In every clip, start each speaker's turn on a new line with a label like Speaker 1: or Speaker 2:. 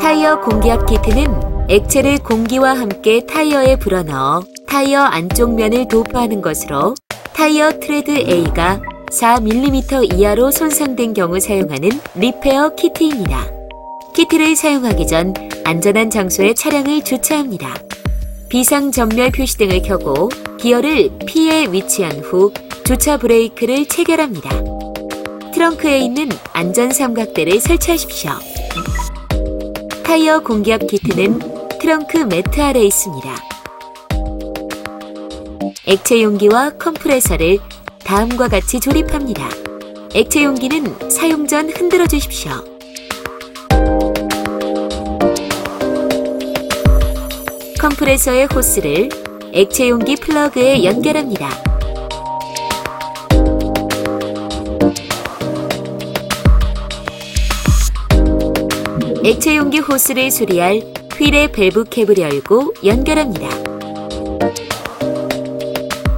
Speaker 1: 타이어 공기압 키트는 액체를 공기와 함께 타이어에 불어넣어 타이어 안쪽 면을 도포하는 것으로 타이어 트레드 A가 4mm 이하로 손상된 경우 사용하는 repair 키트입니다. 키트를 사용하기 전 안전한 장소에 차량을 주차합니다. 비상 점멸 표시등을 켜고 기어를 P에 위치한 후 주차 브레이크를 체결합니다. 트렁크에 있는 안전 삼각대를 설치하십시오. 타이어 공기압 키트는 트렁크 매트 아래 있습니다. 액체 용기와 컴프레서를 다음과 같이 조립합니다. 액체 용기는 사용 전 흔들어 주십시오. 컴프레서의 호스를 액체 용기 플러그에 연결합니다. 액체 용기 호스를 수리할 휠의 밸브 캡을 열고 연결합니다.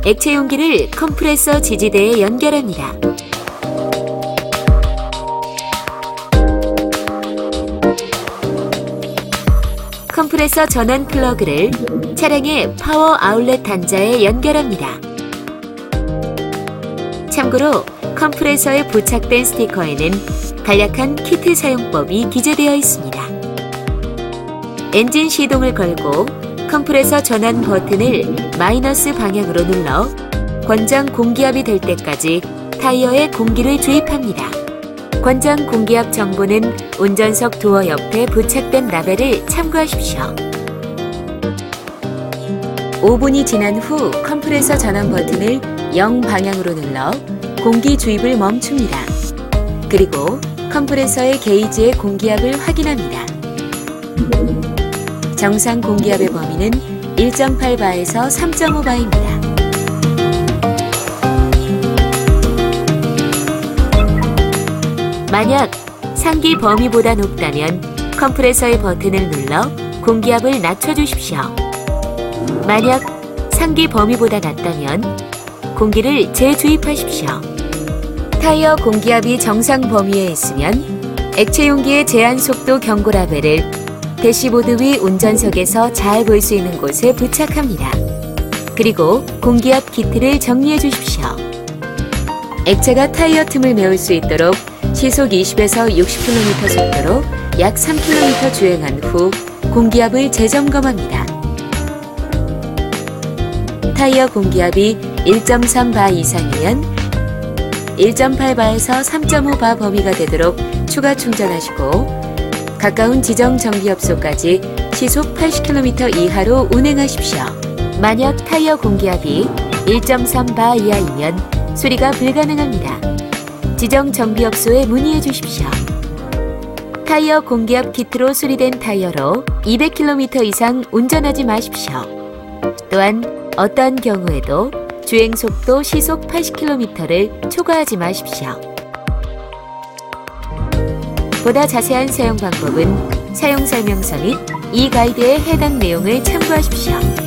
Speaker 1: 액체 용기를 컴프레서 지지대에 연결합니다. 컴프레서 전원 플러그를 차량의 power outlet 단자에 연결합니다. 참고로 컴프레서에 부착된 스티커에는 간략한 키트 사용법이 기재되어 있습니다. 엔진 시동을 걸고 컴프레서 전환 버튼을 마이너스 방향으로 눌러 권장 공기압이 될 때까지 타이어에 공기를 주입합니다. 권장 공기압 정보는 운전석 도어 옆에 부착된 라벨을 참고하십시오. 5분이 지난 후 컴프레서 전환 버튼을 0 방향으로 눌러 공기 주입을 멈춥니다. 그리고 컴프레서의 게이지의 공기압을 확인합니다. 정상 공기압의 범위는 1.8바에서 3.5바입니다. 만약 상기 범위보다 높다면 컴프레서의 버튼을 눌러 공기압을 낮춰주십시오. 만약 상기 범위보다 낮다면 공기를 재주입하십시오. 타이어 공기압이 정상 범위에 있으면 액체 용기의 제한 속도 경고 라벨을 대시보드 위 운전석에서 잘 볼 수 있는 곳에 부착합니다. 그리고 공기압 키트를 정리해 주십시오. 액체가 타이어 틈을 메울 수 있도록 시속 20에서 60km 속도로 약 3km 주행한 후 공기압을 재점검합니다. 타이어 공기압이 1.3바 이상이면 1.8바에서 3.5바 범위가 되도록 추가 충전하시고 가까운 지정 정비업소까지 시속 80km 이하로 운행하십시오. 만약 타이어 공기압이 1.3바 이하이면 수리가 불가능합니다. 지정 정비업소에 문의해 주십시오. 타이어 공기압 키트로 수리된 타이어로 200km 이상 운전하지 마십시오. 또한 어떠한 경우에도 주행 속도 시속 80km를 초과하지 마십시오. 보다 자세한 사용 방법은 사용 설명서 및 이 가이드의 해당 내용을 참고하십시오.